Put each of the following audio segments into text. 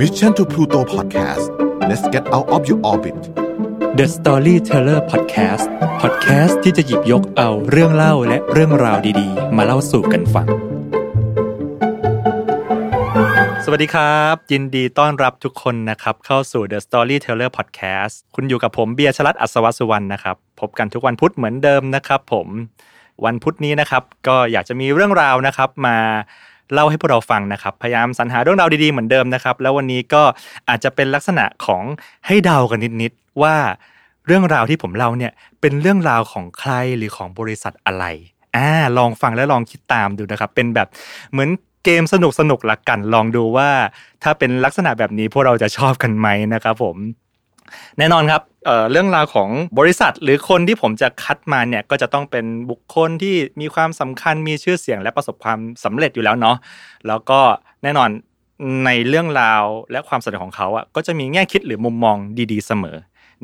Mission to Pluto Podcast let's get out of your orbit The Storyteller Podcast Podcast ที่จะหยิบยกเอาเรื่องเล่าและเรื่องราวดีๆ มาเล่าสู่กันฟัง สวัสดีครับ ยินดีต้อนรับทุกคนนะครับ เข้าสู่ The Storyteller Podcast คุณอยู่กับผมเบียร์ชลัดอัศวสุวรรณนะครับ พบกันทุกวันพุธเหมือนเดิมนะครับ ผม วันพุธนี้นะครับ ก็อยากจะมีเรื่องราวนะครับมา เล่าให้พวกเราฟังนะครับ พยายามสรรหาเรื่องราวดีๆเหมือนเดิมนะครับ แล้ววันนี้ก็อาจจะเป็นลักษณะของให้เดากันนิดๆว่าเรื่องราวที่ผมเล่าเนี่ยเป็นเรื่องราวของใครหรือของบริษัทอะไรอ่าลองฟังและลองคิดตามดูนะครับ เป็นแบบเหมือนเกมสนุกสนุกละกันลองดูว่า ถ้าเป็นลักษณะแบบนี้พวกเราจะชอบกันไหมนะครับผม แน่นอนครับเเรื่องราวของบริษัท หรือคนที่ผมจะคัดมาเนี่ยก็จะต้องเป็นบุคคลที่มีความสำคัญมีชื่อเสียงและประสบความสำเร็จอยู่แล้วเนาะแล้วก็แน่นอนในเรื่องราวและความสำเร็จของเขาอะก็จะมีแง่คิดหรือมุมมองดี ๆ เสมอ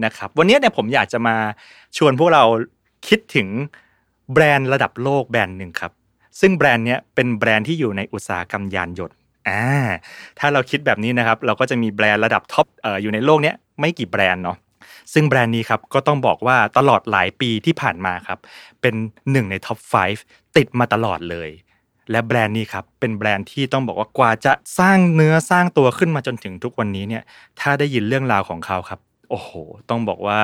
นะครับ วันนี้เนี่ยผมอยากจะมาชวนพวกเราคิดถึงแบรนด์ระดับโลกแบรนด์หนึ่งครับ ซึ่งแบรนด์เนี้ยเป็นแบรนด์ที่อยู่ในอุตสาหกรรมยานยนต์ อ่าถ้าเราคิดแบบนี้นะครับเราก็จะมีแบรนด์ระดับท็อปอยู่ในโลกนี้ไม่กี่แบรนด์เนาะซึ่งแบรนด์นี้ครับก็ต้องบอกว่าตลอดหลายปีที่ผ่านมาครับเป็นหนึ่งในท็อป 5 ติดมาตลอดเลย และแบรนด์นี้ครับเป็นแบรนด์ที่ต้องบอกว่ากว่าจะสร้างเนื้อสร้างตัวขึ้นมาจนถึงทุกวันนี้เนี่ยถ้าได้ยินเรื่องราวของเขาครับโอ้โห ต้องบอกว่า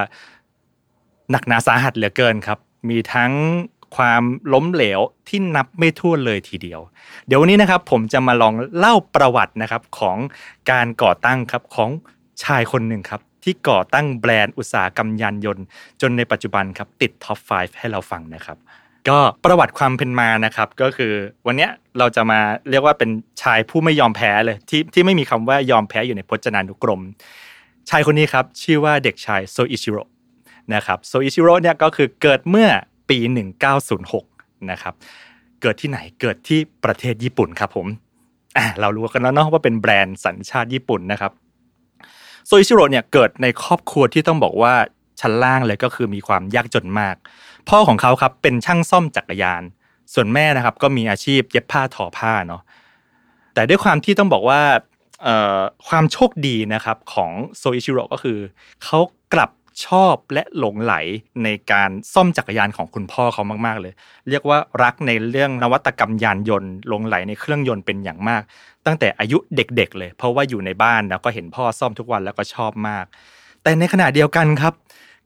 หนักหนาสาหัสเหลือเกินครับ มีทั้ง ความล้มเหลวที่นับไม่ถ้วนเลยทีเดียว เดี๋ยววันนี้นะครับผมจะมาลองเล่าประวัตินะครับของการก่อตั้งครับของชายคนหนึ่งครับที่ก่อตั้งแบรนด์อุตสาหกรรมยานยนต์ จนในปัจจุบันครับติดท็อป 5 ให้เราฟังนะครับ ก็ประวัติความเป็นมานะครับ ก็คือวันนี้เราจะมาเรียกว่าเป็นชายผู้ไม่ยอมแพ้เลยที่ที่ไม่มีคำว่ายอมแพ้อยู่ในพจนานุกรม ชายคนนี้ครับชื่อว่าเด็กชายโซอิชิโร่นะครับโซอิชิโร่เนี่ยก็คือเกิดเมื่อ ปี 1906 นะครับเกิดที่ไหนเกิดที่ประเทศญี่ปุ่นครับผมเรารู้กันแล้วเนาะว่าเป็นแบรนด์สัญชาติญี่ปุ่นนะครับโซอิชิโร่เนี่ยเกิดในครอบครัวที่ต้องบอกว่าชั้นล่างเลยก็คือมีความยากจนมาก พ่อของเขาครับเป็นช่างซ่อมจักรยาน ส่วนแม่นะครับก็มีอาชีพเย็บผ้าทอผ้าเนาะแต่ด้วยความที่ต้องบอกว่าความโชคดีนะครับของโซอิชิโร่ก็คือเขากลับ ชอบและหลงไหลในการซ่อมจักรยานของคุณพ่อเขามาก ๆ เลย เรียกว่ารักในเรื่องนวัตกรรมยานยนต์หลงไหลในเครื่องยนต์เป็นอย่างมาก ตั้งแต่อายุเด็ก ๆ เลย เพราะว่าอยู่ในบ้านแล้วก็เห็นพ่อซ่อมทุกวันแล้วก็ชอบมาก แต่ในขณะเดียวกันครับ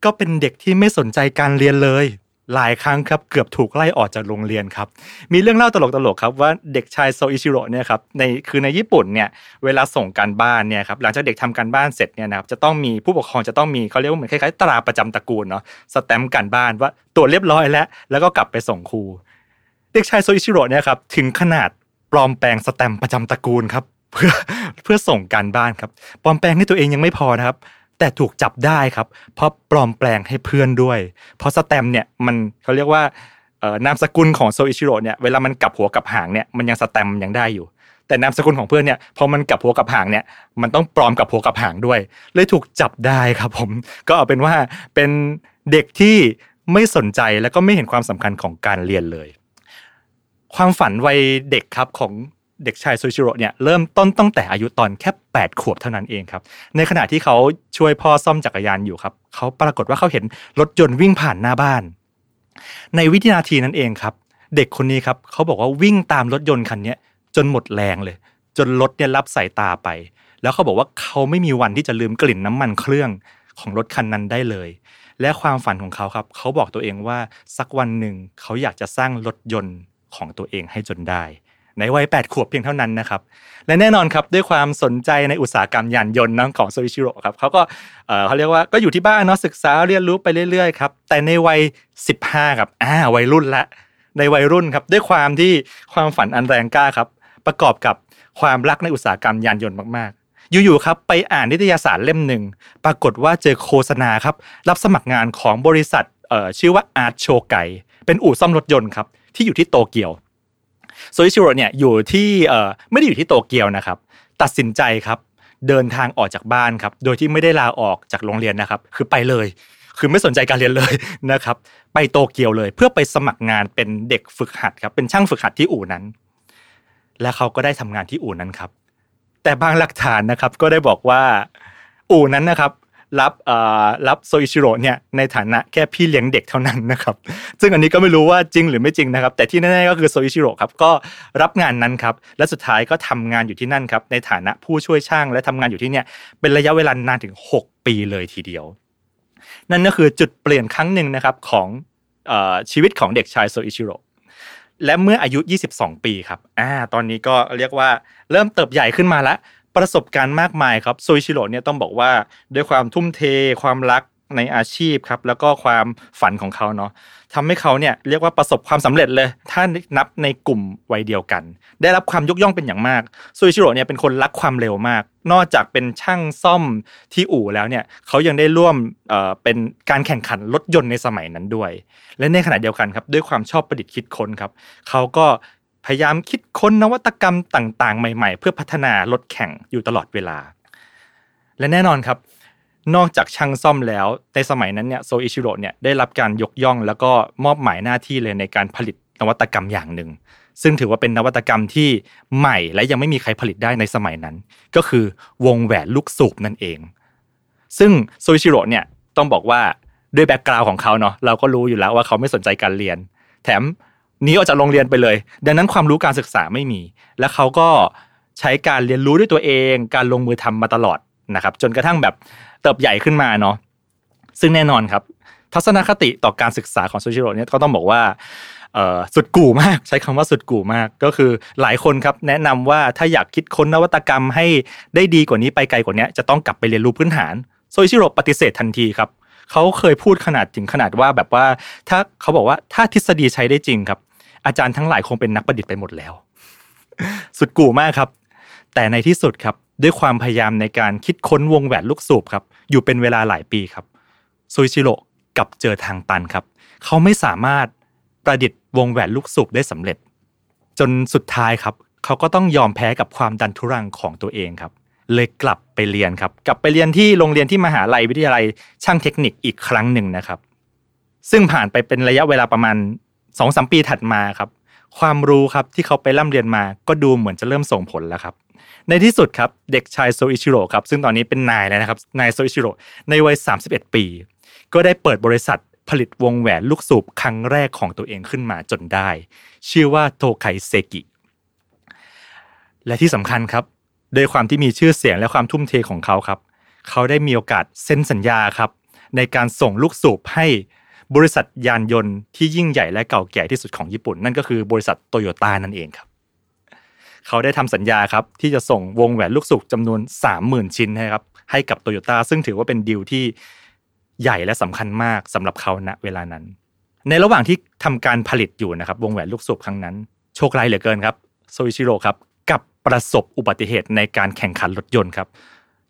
ก็เป็นเด็กที่ไม่สนใจการเรียนเลย หลายครั้งครับเกือบถูกไล่ออกจากโรงเรียนครับมีเรื่องเล่าตลกๆครับว่าเด็กชายโซอิชิโร่เนี่ยครับในคือในญี่ปุ่นเนี่ยเวลาส่งการบ้านเนี่ยครับหลังจากเด็กทำการบ้านเสร็จเนี่ยนะครับจะต้องมีผู้ปกครองจะต้องมีเขาเรียกว่าเหมือนคล้ายๆตราประจำตระกูลเนาะสแตมป์การบ้านว่าตรวจเรียบร้อยแล้ว แล้วก็กลับไปส่งครู เด็กชายโซอิชิโร่เนี่ยครับถึงขนาดปลอมแปลงสแตมป์ประจำตระกูลครับเพื่อเพื่อส่งการบ้านครับปลอมแปลงให้ตัวเองยังไม่พอนะครับ แต่ถูกจับได้ครับ เพราะปลอมแปลงให้เพื่อนด้วย เพราะสแตมป์เนี่ยมันเขาเรียกว่านามสกุลของโซอิชิโร่เนี่ยเวลามันกลับหัวกับหางเนี่ยมันยังสแตมป์ยังได้อยู่ แต่นามสกุลของเพื่อนเนี่ยพอมันกลับหัวกับหางเนี่ยมันต้องปลอมกลับหัวกลับหางด้วย เลยถูกจับได้ครับผม ก็เอาเป็นว่าเป็นเด็กที่ไม่สนใจแล้วก็ไม่เห็นความสำคัญของการเรียนเลย ความฝันวัยเด็กครับของ เด็กชายซูชิโร่เนี่ยเริ่มต้นตั้งแต่อายุตอนแค่ 8 ขวบเท่านั้นเองครับ ในขณะที่เขาช่วยพ่อซ่อมจักรยานอยู่ครับเขาปรากฏว่าเขาเห็นรถยนต์วิ่งผ่านหน้าบ้าน ในวินาทีนั้นเองครับ เด็กคนนี้ครับเขาบอกว่าวิ่งตามรถยนต์คันนี้จนหมดแรงเลย จนรถเนี่ยรับสายตาไป แล้วเขาบอกว่าเขาไม่มีวันที่จะลืมกลิ่นน้ำมันเครื่องของรถคันนั้นได้เลย และความฝันของเขาครับเขาบอกตัวเองว่าสักวันหนึ่งเขาอยากจะสร้างรถยนต์ของตัวเองให้จนได้ ในวัย 8 ขวบเพียงเท่านั้นนะครับ และแน่นอนครับด้วยความสนใจในอุตสาหกรรมยานยนต์นะของโซอิชิโร่ครับเขาก็เขาเรียกว่าก็อยู่ที่บ้านเนาะศึกษาเรียนรู้ไปเรื่อยๆครับแต่ในวัย 15ครับอ่าวัยรุ่นละในวัยรุ่นครับด้วยความที่ความฝันอันแรงกล้าครับ ประกอบกับความรักในอุตสาหกรรมยานยนต์มากๆ อยู่ๆครับไปอ่านนิตยสารเล่มหนึ่งปรากฏว่าเจอโฆษณาครับรับสมัครงานของบริษัทชื่อว่าอาร์ตโชไกเป็นอู่ซ่อมรถยนต์ครับที่อยู่ที่โตเกียว โซอิชิโร่เนี่ยอยู่ที่ไม่ได้อยู่ที่โตเกียวนะครับ ตัดสินใจครับเดินทางออกจากบ้านครับ โดยที่ไม่ได้ลาออกจากโรงเรียนนะครับ คือไปเลย คือไม่สนใจการเรียนเลยนะครับ ไปโตเกียวเลย เพื่อไปสมัครงานเป็นเด็กฝึกหัดครับ เป็นช่างฝึกหัดที่อู่นั้น และเขาก็ได้ทำงานที่อู่นั้นครับ แต่บางหลักฐานนะครับ ก็ได้บอกว่า อู่นั้นนะครับ รับรับโซอิชิโร่เนี่ยในฐานะแค่พี่เลี้ยงเด็กเท่านั้นนะครับซึ่งอันนี้ก็ไม่รู้ว่าจริงหรือไม่จริงนะครับ แต่ที่แน่ๆก็คือโซอิชิโร่ครับก็รับงานนั้นครับและสุดท้ายก็ทำงานอยู่ที่นั่นครับในฐานะผู้ช่วยช่างและทำงานอยู่ที่เนี่ยเป็นระยะเวลานานถึง 6 ปีเลยทีเดียว นั่นก็คือจุดเปลี่ยนครั้งหนึ่งนะครับของชีวิตของเด็กชายโซอิชิโร่และเมื่ออายุ 22 ปีครับอ่าตอนนี้ก็เรียกว่าเริ่มเติบใหญ่ขึ้นมาแล้ว ประสบการณ์มากมายครับโซอิชิโร่เนี่ยต้องบอกว่าด้วยความทุ่มเทความรักในอาชีพครับแล้วก็ความฝันของเขาเนาะทำให้เขาเนี่ยเรียกว่าประสบความสำเร็จเลยถ้านับในกลุ่มวัยเดียวกัน ได้รับความยกย่องเป็นอย่างมากซอิชิโร่เนี่ยเป็นคนรักความเร็วมาก นอกจากเป็นช่างซ่อมที่อู่แล้วเนี่ยเขายังได้ร่วมเเป็นการแข่งขันรถยนต์ในสมัยนั้นด้วย และในขณะเดียวกันครับด้วยความชอบประดิษฐ์คิดค้นครับเขาก็ พยายามคิดค้นนวัตกรรมต่างๆ ใหม่ๆ เพื่อพัฒนารถแข่งอยู่ตลอดเวลา และแน่นอนครับนอกจากช่างซ่อมแล้วในสมัยนั้นเนี่ยโซอิชิโร่เนี่ยได้รับการยกย่อง แล้วก็มอบหมายหน้าที่เลยในการผลิตนวัตกรรมอย่างหนึ่ง ซึ่งถือว่าเป็นนวัตกรรมที่ใหม่และยังไม่มีใครผลิตได้ในสมัยนั้น ก็คือวงแหวนลูกสูบนั่นเอง ซึ่งโซอิชิโร่เนี่ยต้องบอกว่าด้วยแบ็กกราวน์ของเขาเนาะเราก็รู้อยู่แล้วว่าเขาไม่สนใจการเรียน แถม หนีออกจากโรงเรียนไปเลย ดังนั้นความรู้การศึกษาไม่มี และเขาก็ใช้การเรียนรู้ด้วยตัวเอง การลงมือทำมาตลอดนะครับ จนกระทั่งแบบเติบใหญ่ขึ้นมาเนาะซึ่งแน่นอนครับ ทัศนคติต่อการศึกษาของโซชิโร่เนี่ยก็ต้องบอกว่าสุดกู่มากใช้คำว่าสุดกู่มากก็คือหลายคนครับแนะนำว่าถ้าอยากคิดค้นนวัตกรรมให้ได้ดีกว่านี้ไปไกลกว่านี้จะต้องกลับไปเรียนรู้พื้นฐานโซชิโร่ปฏิเสธทันทีครับเขาเคยพูดขนาดถึงขนาดว่าแบบว่าถ้าเขาบอกว่าถ้าทฤษฎีใช้ได้จริงครับ อาจารย์ทั้งหลายคงเป็นนักประดิษฐ์ไปหมดแล้ว สุดกู่มากครับ แต่ในที่สุดครับ ด้วยความพยายามในการคิดค้นวงแหวนลูกสูบครับ อยู่เป็นเวลาหลายปีครับซุยชิโร่กับเจอทางตันครับ เขาไม่สามารถประดิษฐ์วงแหวนลูกสูบได้สำเร็จ จนสุดท้ายครับ เขาก็ต้องยอมแพ้กับความดันทุรังของตัวเองครับ เลยกลับไปเรียนครับ กลับไปเรียนที่โรงเรียนที่มหาลัยวิทยาลัยช่างเทคนิคอีกครั้งหนึ่งนะครับ ซึ่งผ่านไปเป็นระยะเวลาประมาณ สองสามปีถัดมาครับ ความรู้ครับที่เขาไปร่ำเรียนมาก็ดูเหมือนจะเริ่มส่งผลแล้วครับ ในที่สุดครับเด็กชายโซอิชิโร่ครับซึ่งตอนนี้เป็นนายแล้วนะครับนายโซอิชิโร่ในวัย 31 ปี ก็ได้เปิดบริษัทผลิตวงแหวนลูกสูบครั้งแรกของตัวเองขึ้นมาจนได้ ชื่อว่าโทไคเซกิ และที่สำคัญครับโดยความที่มีชื่อเสียงและความทุ่มเทของเขาครับ เขาได้มีโอกาสเซ็นสัญญาครับ ในการส่งลูกสูบให้ บริษัทยานยนต์ที่ยิ่งใหญ่และเก่าแก่ที่สุดของญี่ปุ่น นั่นก็คือบริษัทโตโยต้านั่นเองครับ เขาได้ทำสัญญาครับที่จะส่งวงแหวนลูกสูบจำนวน 30,000 ชิ้นนะครับให้กับโตโยต้าซึ่งถือว่าเป็นดีลที่ใหญ่และสำคัญมากสำหรับเขาณเวลานั้น ในระหว่างที่ทำการผลิตอยู่นะครับ วงแหวนลูกสูบครั้งนั้น โชคร้ายเหลือเกินครับโซอิชิโร่ครับกับประสบอุบัติเหตุในการแข่งขันรถยนต์ครับ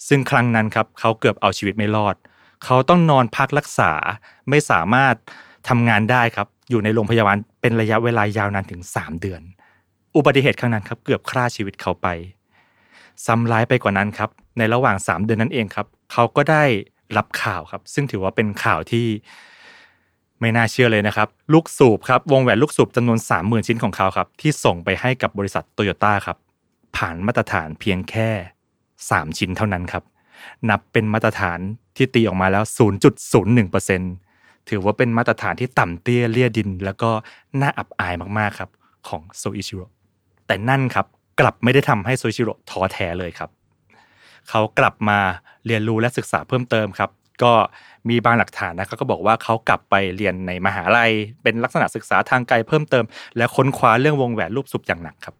ซึ่งครั้งนั้นครับเขาเกือบเอาชีวิตไม่รอดเเขาต้องนอนพักรักษาไม่สามารถทำงานได้ครับ อยู่ในโรงพยาบาลเป็นระยะเวลายาวนานถึง 3 เดือน อุบัติเหตุครั้งนั้นครับ เกือบฆ่าชีวิตเขาไปซ้ำร้ายไปกว่านั้นครับ ในระหว่าง 3 เดือนนั้นเองครับ เขาก็ได้รับข่าวครับ ซึ่งถือว่าเป็นข่าวที่ไม่น่าเชื่อเลยนะครับ ลูกสูบครับ วงแหวนลูกสูบจำนวน 30,000 ชิ้นของเขาครับ ที่ส่งไปให้กับบริษัทโตโยต้าครับ ผ่านมาตรฐานเพียงแค่ 3 ชิ้นเท่านั้นครับ นับเป็นมาตรฐานที่ตีออกมาแล้ว 0.01%ถือว่าเป็นมาตรฐานที่ต่ำเตี้ยเลี่ยดิน แล้วก็น่าอับอายมากๆครับของโซอิชิโร่แต่นั่นครับกลับไม่ได้ทำให้โซอิชิโร่ท้อแท้เลยครับ เขากลับมาเรียนรู้และศึกษาเพิ่มเติมครับก็มีบางหลักฐานนะเขาก็บอกว่าเขากลับไปเรียนในมหาลัย เป็นลักษณะศึกษาทางไกลเพิ่มเติม และค้นคว้าเรื่องวงแหวนรูปสุบอย่างหนักครับ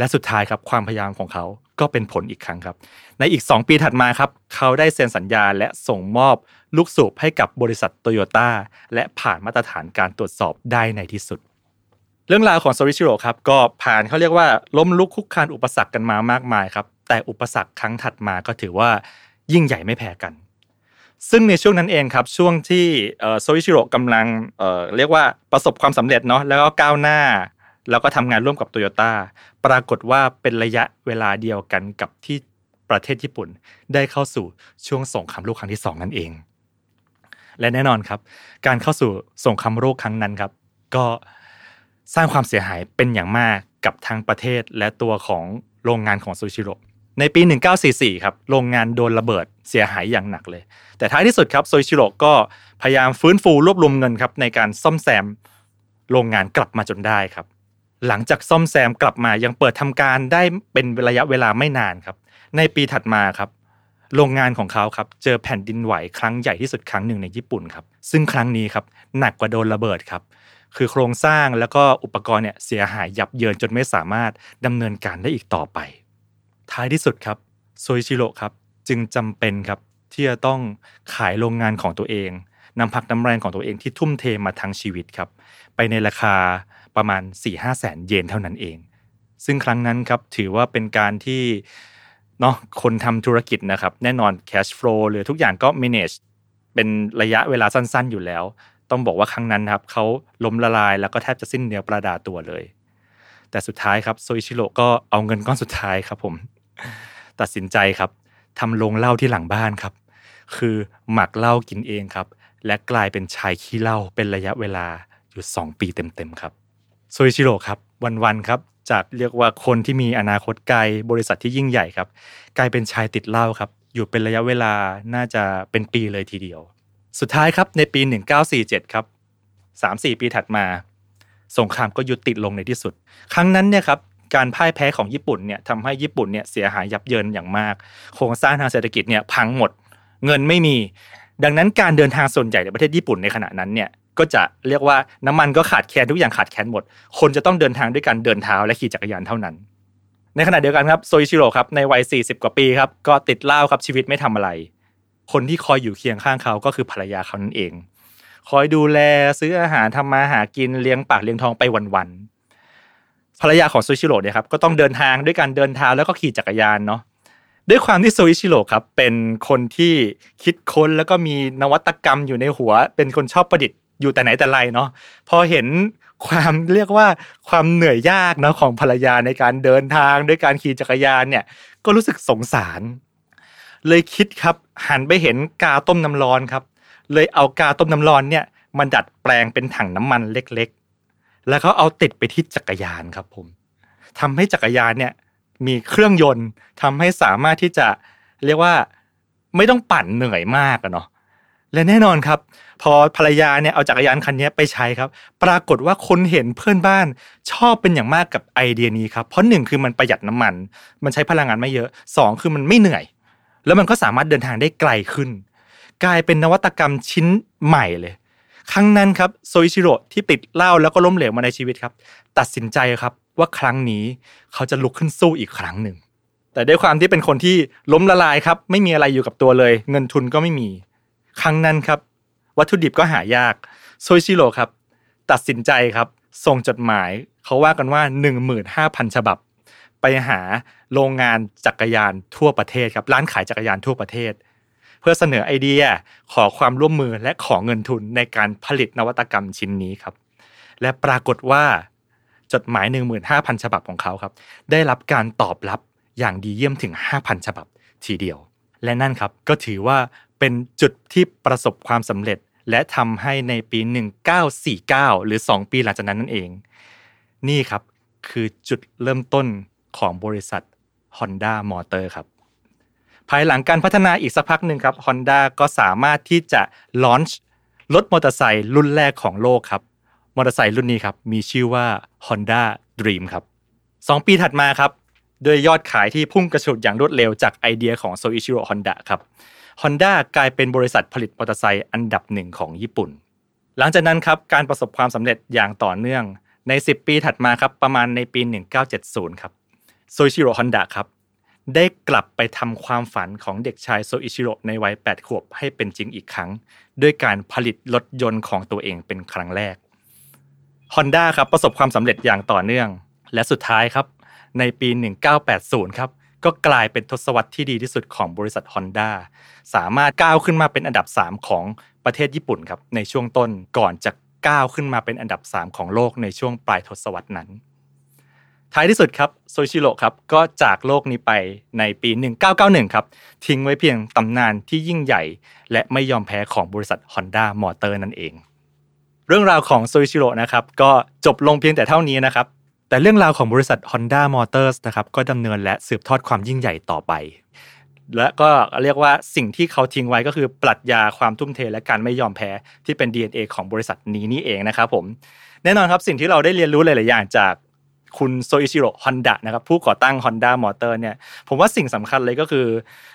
และสุดท้ายครับความพยายามของเขาก็เป็นผลอีกครั้งครับ ในอีก 2 ปีถัดมาครับเขาได้เซ็นสัญญาและส่งมอบลูกสูบให้กับบริษัทโตโยต้าและผ่านมาตรฐานการตรวจสอบได้ในที่สุด เรื่องราวของโซริชิโร่ครับก็ผ่านเขาเรียกว่าล้มลุกคุกคานอุปสรรคกันมามากมายครับแต่อุปสรรคครั้งถัดมาก็ถือว่ายิ่งใหญ่ไม่แพ้กัน ซึ่งในช่วงนั้นเองครับช่วงที่โซริชิโร่กำลังเเรียกว่าประสบความสำเร็จเนาะแล้วก็ก้าวหน้า แล้วก็ทำงานร่วมกับโตโยต้าปรากฏว่าเป็นระยะเวลาเดียวกันกับที่ประเทศญี่ปุ่น ได้เข้าสู่ช่วงสงครามโลกครั้งที่สองนั่นเอง และแน่นอนครับ การเข้าสู่สงครามโลกครั้งนั้นครับ ก็สร้างความเสียหายเป็นอย่างมากกับทางประเทศและตัวของโรงงานของซูชิโร่ในปี 1944 ครับ โรงงานโดนระเบิดเสียหายอย่างหนักเลย แต่ท้ายที่สุดครับโซอิชิโร่ก็พยายามฟื้นฟูรวบรวมเงินครับในการซ่อมแซมโรงงานกลับมาจนได้ครับ หลังจากซ่อมแซมกลับมายังเปิดทำการได้เป็นระยะเวลาไม่นานครับ ในปีถัดมาครับ โรงงานของเขาครับเจอแผ่นดินไหวครั้งใหญ่ที่สุดครั้งหนึ่งในญี่ปุ่นครับ ซึ่งครั้งนี้ครับหนักกว่าโดนระเบิดครับ คือโครงสร้างแล้วก็อุปกรณ์เนี่ยเสียหายยับเยินจนไม่สามารถดำเนินการได้อีกต่อไป ท้ายที่สุดครับโซอิชิโร่ครับจึงจำเป็นครับที่จะต้องขายโรงงานของตัวเองนำพักน้ำแรงของตัวเองที่ทุ่มเทมาทั้งชีวิตครับ ไปในราคา ประมาณ 4 5แสนเยนเท่านั้นเอง ซึ่งครั้งนั้นครับถือว่าเป็นการที่เนาะคนทำธุรกิจนะครับ แน่นอน cash flow หรือทุกอย่างก็ manage เป็นระยะเวลาสั้นๆอยู่แล้ว ต้องบอกว่าครั้งนั้นครับเขาล้มละลายแล้วก็แทบจะสิ้นเนื้อประดาตัวเลย แต่สุดท้ายครับโซอิชิโร่ก็เอาเงินก้อนสุดท้ายครับผม ตัดสินใจครับทำโรงเหล้าที่หลังบ้านครับ คือหมักเหล้ากินเองครับ และกลายเป็นชายขี้เหล้าเป็นระยะเวลาอยู่ 2 ปีเต็มๆครับ ซอิชิโร่ครับวันๆครับจากเรียกว่าคนที่มีอนาคตไกลบริษัทที่ยิ่งใหญ่ครับ กลายเป็นชายติดเหล้าครับอยู่เป็นระยะเวลาน่าจะเป็นปีเลยทีเดียว สุดท้ายครับในปี 1947 ครับ 3-4 ปีถัดมา สงครามก็ยุติลงในที่สุด ครั้งนั้นเนี่ยครับการพ่ายแพ้ของญี่ปุ่นเนี่ยทำให้ญี่ปุ่นเนี่ยเสียหายยับเยินอย่างมาก โครงสร้างทางเศรษฐกิจเนี่ยพังหมด เงินไม่มี ดังนั้นการเดินทางส่วนใหญ่ในประเทศญี่ปุ่นในขณะนั้นเนี่ย ก็จะเรียกว่าน้ำมันก็ขาดแคลนทุกอย่างขาดแคลนหมด คนจะต้องเดินทางด้วยการเดินเท้าและขี่จักรยานเท่านั้น ในขณะเดียวกันครับโซอิชิโร่ครับในวัย 40 กว่าปีครับก็ติดเหล้าครับชีวิตไม่ทำอะไร คนที่คอยอยู่เคียงข้างเขาก็คือภรรยาเขานั่นเอง คอยดูแลซื้ออาหารทำมาหากินเลี้ยงปากเลี้ยงท้องไปวันๆภรรยาของโซอิชิโร่เนี่ยครับก็ต้องเดินทางด้วยการเดินเท้าแล้วก็ขี่จักรยานเนาะด้วยความที่โซอิชิโร่ครับเป็นคนที่คิดค้นแล้วก็มีนวัตกรรมอยู่ในหัว เป็นคนชอบประดิษฐ์ อยู่แต่ไหนแต่ไรเนาะพอเห็นความเรียกว่าความเหนื่อยยากเนาะของภรรยาในการเดินทางด้วยการขี่จักรยานเนี่ย ก็รู้สึกสงสาร เลยคิดครับหันไปเห็นกาต้มน้ำร้อนครับ เลยเอากาต้มน้ำร้อนเนี่ยมันดัดแปลงเป็นถังน้ำมันเล็กๆ แล้วเขาเอาติดไปที่จักรยานครับผมทำให้จักรยานเนี่ยมีเครื่องยนต์ทำให้สามารถที่จะเรียกว่าไม่ต้องปั่นเหนื่อยมากอะเนาะ และแน่นอนครับ พอภรรยาเนี่ยเอาจักรยานคันนี้ไปใช้ครับ ปรากฏว่าคนเห็นเพื่อนบ้านชอบเป็นอย่างมากกับไอเดียนี้ครับเพราะหนึ่งคือมันประหยัดน้ำมัน มันใช้พลังงานไม่เยอะสองคือมันไม่เหนื่อย แล้วมันก็สามารถเดินทางได้ไกลขึ้น กลายเป็นนวัตกรรมชิ้นใหม่เลย ครั้งนั้นครับโซอิชิโร่ที่ติดเหล้าแล้วก็ล้มเหลวมาในชีวิตครับ ตัดสินใจครับว่าครั้งนี้เขาจะลุกขึ้นสู้อีกครั้งหนึ่งแต่ด้วยความที่เป็นคนที่ล้มละลายครับไม่มีอะไรอยู่กับตัวเลย เงินทุนก็ไม่มี ครั้งนั้นครับ วัตถุดิบก็หายากโซอิชิโร่ครับ ตัดสินใจครับ ส่งจดหมายเขาว่ากันว่า 15,000 ฉบับ ไปหาโรงงานจักรยานทั่วประเทศครับร้านขายจักรยานทั่วประเทศ เพื่อเสนอไอเดียขอความร่วมมือและขอเงินทุนในการผลิตนวัตกรรมชิ้นนี้ครับ และปรากฏว่าจดหมาย 15,000 ฉบับของเขาครับ ได้รับการตอบรับอย่างดีเยี่ยมถึง 5,000 ฉบับทีเดียว และนั่นครับก็ถือว่า เป็นจุดที่ประสบความสำเร็จ และทำให้ในปี 1949 หรือ 2 ปีหลังจากนั้นนั่นเอง นี่ครับคือจุดเริ่มต้นของบริษัท Honda Motor ครับ ภายหลังการพัฒนาอีกสักพักหนึ่งครับ Honda ก็สามารถที่จะลอนช์รถมอเตอร์ไซค์รุ่นแรกของโลกครับมอเตอร์ไซค์รุ่นนี้ครับมีชื่อว่า Honda Dream ครับ 2 ปีถัดมาครับ ด้วยยอดขายที่พุ่งกระฉูดอย่างรวดเร็วจากไอเดียของโซอิชิโร่ฮอนดะครับ Honda กลายเป็นบริษัทผลิตมอเตอร์ไซค์อันดับหนึ่งของญี่ปุ่น หลังจากนั้นครับการประสบความสำเร็จอย่างต่อเนื่องใน 10 ปีถัดมาครับประมาณในปี 1970 ครับโซอิชิโร่ฮอนดะครับได้กลับไปทำความฝันของเด็กชายโซอิชิโร่ในวัย 8 ขวบให้เป็นจริงอีกครั้ง ด้วยการผลิตรถยนต์ของตัวเองเป็นครั้งแรก Honda ครับประสบความสำเร็จอย่างต่อเนื่อง และสุดท้ายครับ ในปี 1980 ครับ ก็กลายเป็นทศวรรษที่ดีที่สุดของบริษัท Honda สามารถก้าวขึ้นมาเป็นอันดับ 3 ของประเทศญี่ปุ่นครับในช่วงต้นก่อนจะก้าวขึ้นมาเป็นอันดับ 3 ของโลกในช่วงปลายทศวรรษนั้น ท้ายที่สุดครับโซชิโร่ครับก็จากโลกนี้ไปในปี 1991 ครับ ทิ้งไว้เพียงตำนานที่ยิ่งใหญ่ และไม่ยอมแพ้ของบริษัท Honda Motor นั่นเอง เรื่องราวของโซชิโร่นะครับก็จบลงเพียงแต่เท่านี้นะครับ แต่เรื่องราวของบริษัท Honda Motors นะครับก็ดำเนินและสืบทอดความยิ่งใหญ่ต่อไป และก็เรียกว่าสิ่งที่เขาทิ้งไว้ก็คือปรัชญาความทุ่มเทและการไม่ยอมแพ้ที่เป็น DNA ของบริษัทนี้นี่เองนะครับผมแน่นอนครับสิ่งที่เราได้เรียนรู้หลาย ๆ อย่างจากคุณโซอิชิโร่ฮอนดะนะครับผู้ก่อตั้ง Honda Motor เนี่ยผมว่าสิ่งสำคัญเลยก็คือ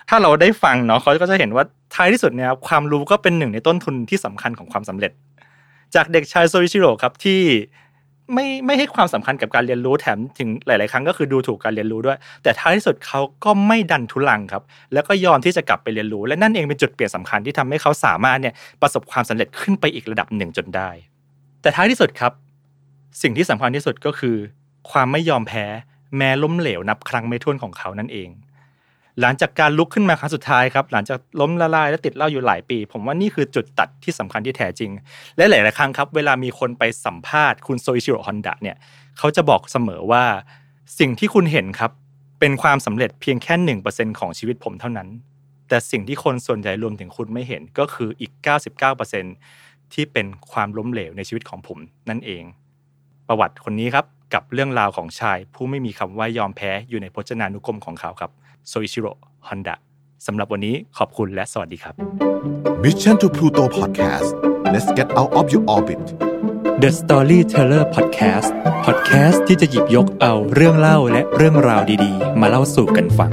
ถ้าเราได้ฟังเนาะเขาก็จะเห็นว่าท้ายที่สุดเนี่ยความรู้ก็เป็นหนึ่งในต้นทุนที่สำคัญของความสำเร็จ จากเด็กชายโซอิชิโร่ครับที่ ไม่ไม่ให้ความสำคัญกับการเรียนรู้แถมถึงหลาย ๆ ครั้งก็คือดูถูกการเรียนรู้ด้วย แต่ท้ายที่สุดเขาก็ไม่ดันทุลังครับ แล้วก็ยอมที่จะกลับไปเรียนรู้ และนั่นเองเป็นจุดเปลี่ยนสำคัญที่ทำให้เขาสามารถเนี่ยประสบความสำเร็จขึ้นไปอีกระดับหนึ่งจนได้ แต่ท้ายที่สุดครับ สิ่งที่สำคัญที่สุดก็คือ ความไม่ยอมแพ้ แม้ล้มเหลวนับครั้งไม่ถ้วนของเขานั่นเอง หลังจากการลุกขึ้นมาครั้งสุดท้ายครับหลังจากล้มละลายและติดเหล้าอยู่หลายปี ผมว่านี่คือจุดตัดที่สำคัญที่แท้จริง และหลาย ๆ ครั้งครับ เวลามีคนไปสัมภาษณ์คุณโซอิชิโร่ฮอนดะเนี่ยเขาจะบอกเสมอว่า สิ่งที่คุณเห็นครับ เป็นความสำเร็จเพียงแค่หนึ่งเปอร์เซ็นของชีวิตผมเท่านั้น แต่สิ่งที่คนส่วนใหญ่รวมถึงคุณไม่เห็นก็คืออีก 99%ที่เป็นความล้มเหลวในชีวิตของผมนั่นเอง ประวัติคนนี้ครับกับเรื่องราวของชายผู้ไม่มีคำว่ายอมแพ้อยู่ในพจนานุกรมของเขาครับ โซอิชิโร่ฮอนดะสำหรับวันนี้ขอบคุณและสวัสดีครับ Mission to Pluto Podcast let's get out of your orbit The Storyteller Podcast Podcast ที่จะหยิบยกเอาเรื่องเล่าและเรื่องราวดีๆ มาเล่าสู่กันฟัง